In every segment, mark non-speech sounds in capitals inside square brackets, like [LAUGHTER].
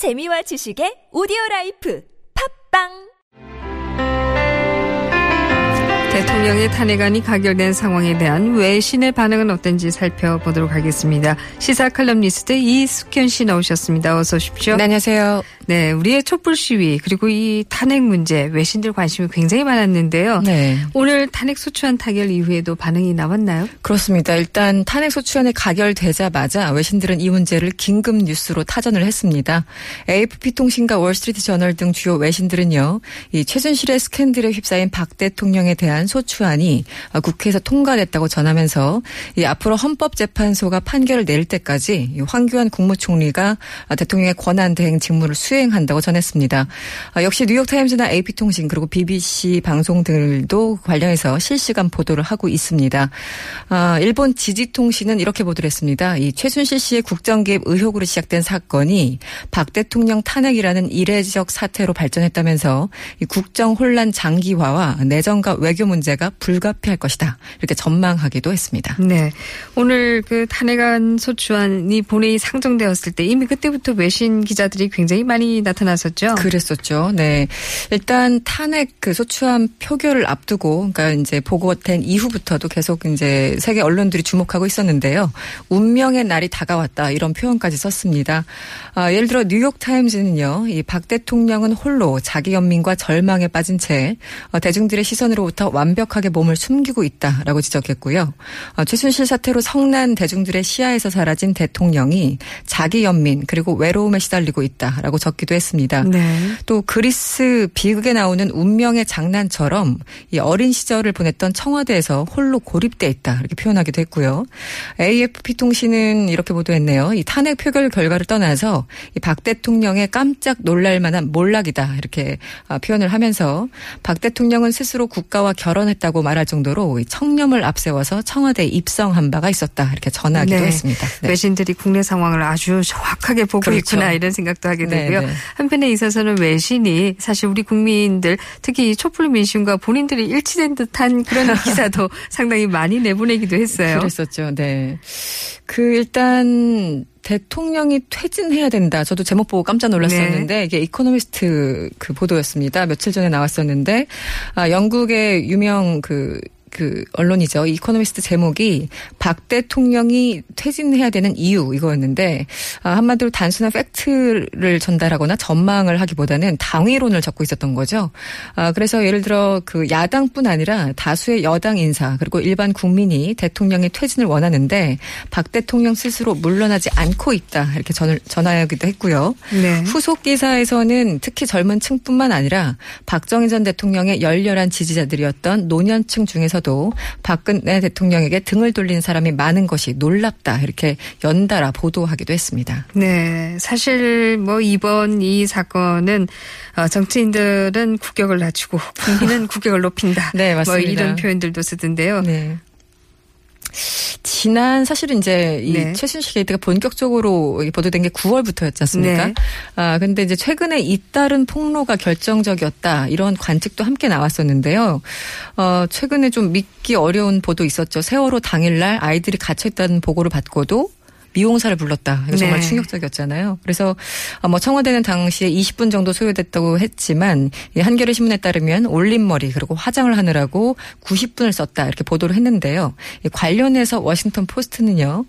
재미와 지식의 오디오 라이프. 팟빵 대통령의 탄핵안이 가결된 상황에 대한 외신의 반응은 어떤지 살펴보도록 하겠습니다. 시사 칼럼니스트 이숙현 씨 나오셨습니다. 어서 오십시오. 네, 안녕하세요. 네, 우리의 촛불 시위 그리고 이 탄핵 문제 외신들 관심이 굉장히 많았는데요. 네. 오늘 탄핵 소추안 타결 이후에도 반응이 나왔나요? 그렇습니다. 일단 탄핵 소추안이 가결되자마자 외신들은 이 문제를 긴급 뉴스로 타전을 했습니다. AFP 통신과 월스트리트 저널 등 주요 외신들은요. 이 최순실의 스캔들에 휩싸인 박 대통령에 대한 소추안이 국회에서 통과됐다고 전하면서 이 앞으로 헌법재판소가 판결을 낼 때까지 황교안 국무총리가 대통령의 권한 대행 직무를 수행한다고 전했습니다. 역시 뉴욕타임즈나 AP통신 그리고 BBC 방송 등도 관련해서 실시간 보도를 하고 있습니다. 일본 지지통신은 이렇게 보도를 했습니다. 이 최순실 씨의 국정개입 의혹으로 시작된 사건이 박 대통령 탄핵이라는 이례적 사태로 발전했다면서 이 국정 혼란 장기화와 내정과 외교 문제가 불가피할 것이다. 이렇게 전망하기도 했습니다. 네. 오늘 그 탄핵안 소추안이 본회의 상정되었을 때 이미 그때부터 외신 기자들이 굉장히 많이 나타났었죠. 그랬었죠. 네. 일단 탄핵 그 소추안 표결을 앞두고 그러니까 이제 보고된 이후부터도 계속 이제 세계 언론들이 주목하고 있었는데요. 운명의 날이 다가왔다 이런 표현까지 썼습니다. 아, 예를 들어 뉴욕 타임즈는요. 이 박 대통령은 홀로 자기 연민과 절망에 빠진 채 어, 대중들의 시선으로부터 완벽하게 몸을 숨기고 있다라고 지적했고요. 어, 최순실 사태로 성난 대중들의 시야에서 사라진 대통령이 자기 연민 그리고 외로움에 시달리고 있다라고 적기도 했습니다. 네. 또 그리스 비극에 나오는 운명의 장난처럼 이 어린 시절을 보냈던 청와대에서 홀로 고립돼 있다 이렇게 표현하기도 했고요. AFP 통신은 이렇게 보도했네요. 이 탄핵 표결 결과를 떠나서 이 박 대통령의 깜짝 놀랄 만한 몰락이다 이렇게 아, 표현을 하면서 박 대통령은 스스로 국가와 결 혼했다고 말할 정도로 청렴을 앞세워서 청와대에 입성한 바가 있었다 이렇게 전하기도 네. 했습니다. 네. 외신들이 국내 상황을 아주 정확하게 보고 그렇죠. 있구나 이런 생각도 하게 네, 되고요. 네. 한편에 있어서는 외신이 사실 우리 국민들 특히 이 촛불 민심과 본인들이 일치된 듯한 그런 [LAUGHS] 기사도 상당히 많이 내보내기도 했어요. 그랬었죠. 네. 그 일단 대통령이 퇴진해야 된다. 저도 제목 보고 깜짝 놀랐었는데 네. 이게 이코노미스트 그 보도였습니다. 며칠 전에 나왔었는데 아 영국의 유명 그 그 언론이죠. 이코노미스트 제목이 박 대통령이 퇴진해야 되는 이유 이거였는데 아, 한마디로 단순한 팩트를 전달하거나 전망을 하기보다는 당위론을 적고 있었던 거죠. 아, 그래서 예를 들어 그 야당뿐 아니라 다수의 여당 인사 그리고 일반 국민이 대통령의 퇴진을 원하는데 박 대통령 스스로 물러나지 않고 있다 이렇게 전을 전하기도 했고요. 네. 후속 기사에서는 특히 젊은 층뿐만 아니라 박정희 전 대통령의 열렬한 지지자들이었던 노년층 중에서 도 박근혜 대통령에게 등을 돌리는 사람이 많은 것이 놀랍다 이렇게 연달아 보도하기도 했습니다. 네, 사실 뭐 이번 이 사건은 어, 정치인들은 국격을 낮추고 국민은 [LAUGHS] 국격을 높인다. 네, 뭐 맞습니다. 이런 표현들도 쓰던데요. 네. 지난 사실은 이제 이 네. 최순실 게이트가 본격적으로 보도된 게 9월부터였지 않습니까? 네. 아 근데 이제 최근에 잇따른 폭로가 결정적이었다 이런 관측도 함께 나왔었는데요. 어 최근에 좀 믿기 어려운 보도 있었죠. 세월호 당일날 아이들이 갇혀 있다는 보고를 받고도 미용사를 불렀다. 이거 정말 네. 충격적이었잖아요. 그래서 어, 뭐 청와대는 당시에 20분 정도 소요됐다고 했지만 이 한겨레 신문에 따르면 올림머리 그리고 화장을 하느라고 90분을 썼다 이렇게 보도를 했는데요. 이 관련해서 워싱턴 포스트는요.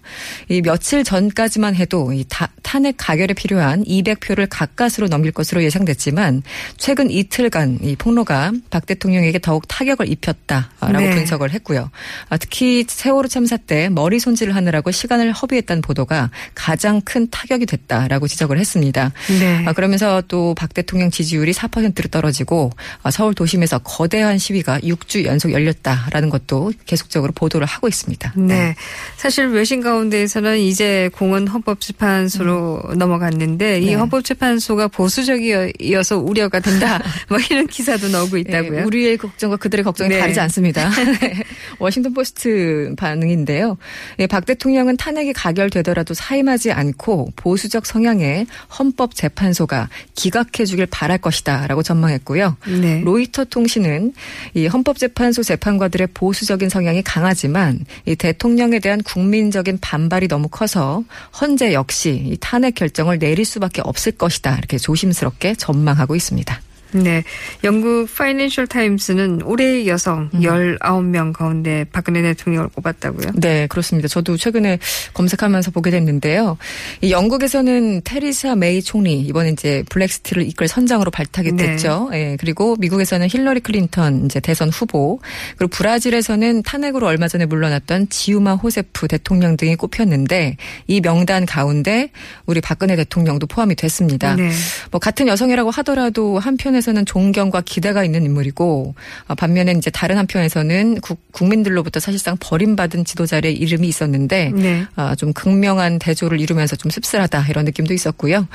이 며칠 전까지만 해도 이 타- 탄핵 가결에 필요한 200표를 가까스로 넘길 것으로 예상됐지만 최근 이틀간 이 폭로가 박 대통령에게 더욱 타격을 입혔다라고 네. 분석을 했고요. 아, 특히 세월호 참사 때 머리 손질을 하느라고 시간을 허비했다는 보도가 가장 큰 타격이 됐다라고 지적을 했습니다. 네. 아, 그러면서 또 박 대통령 지지율이 4%로 떨어지고 아, 서울 도심에서 거대한 시위가 6주 연속 열렸다라는 것도 계속적으로 보도를 하고 있습니다. 네. 사실 외신 가운데에서는 이제 공은 헌법재판소로 넘어갔는데 이 음. 네. 헌법재판소가 보수적이어서 우려가 된다. [LAUGHS] 뭐 이런 기사도 나오고 있다고요. 네, 우리의 걱정과 그들의 걱정이 네. 다르지 않습니다. [LAUGHS] [LAUGHS] 네. 워싱턴 포스트 반응인데요. 예, 박 대통령은 탄핵이 가결되 되더라도 사임하지 않고 보수적 성향의 헌법재판소가 기각해주길 바랄 것이다라고 전망했고요. 네. 로이터 통신은 이 헌법재판소 재판관들의 보수적인 성향이 강하지만 이 대통령에 대한 국민적인 반발이 너무 커서 헌재 역시 이 탄핵 결정을 내릴 수밖에 없을 것이다 이렇게 조심스럽게 전망하고 있습니다. 네. 영국 파이낸셜 타임스는 올해의 여성 음. 19명 가운데 박근혜 대통령을 꼽았다고요? 네, 그렇습니다. 저도 최근에 검색하면서 보게 됐는데요. 이 영국에서는 테리사 메이 총리 이번에 이제 브렉시트를 이끌 선장으로 발탁이 네. 됐죠. 예, 그리고 미국에서는 힐러리 클린턴 이제 대선 후보 그리고 브라질에서는 탄핵으로 얼마 전에 물러났던 지우마 호세프 대통령 등이 꼽혔는데 이 명단 가운데 우리 박근혜 대통령도 포함이 됐습니다. 네. 뭐 같은 여성이라고 하더라도 한편에 서는 존경과 기대가 있는 인물이고 어, 반면에 이제 다른 한편에서는 국, 국민들로부터 사실상 버림받은 지도자의 이름이 있었는데 네. 어, 좀 극명한 대조를 이루면서 좀 씁쓸하다 이런 느낌도 있었고요.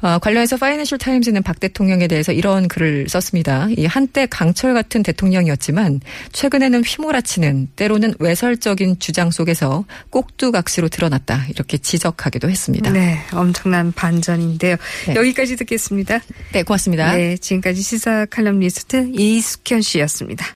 어, 관련해서 파이낸셜 타임즈는 박 대통령에 대해서 이런 글을 썼습니다. 이 한때 강철 같은 대통령이었지만 최근에는 휘몰아치는 때로는 외설적인 주장 속에서 꼭두각시로 드러났다 이렇게 지적하기도 했습니다. 네. 엄청난 반전인데요. 네. 여기까지 듣겠습니다. 네, 고맙습니다. 네. 지금까지 시사 칼럼니스트 이숙현 씨였습니다.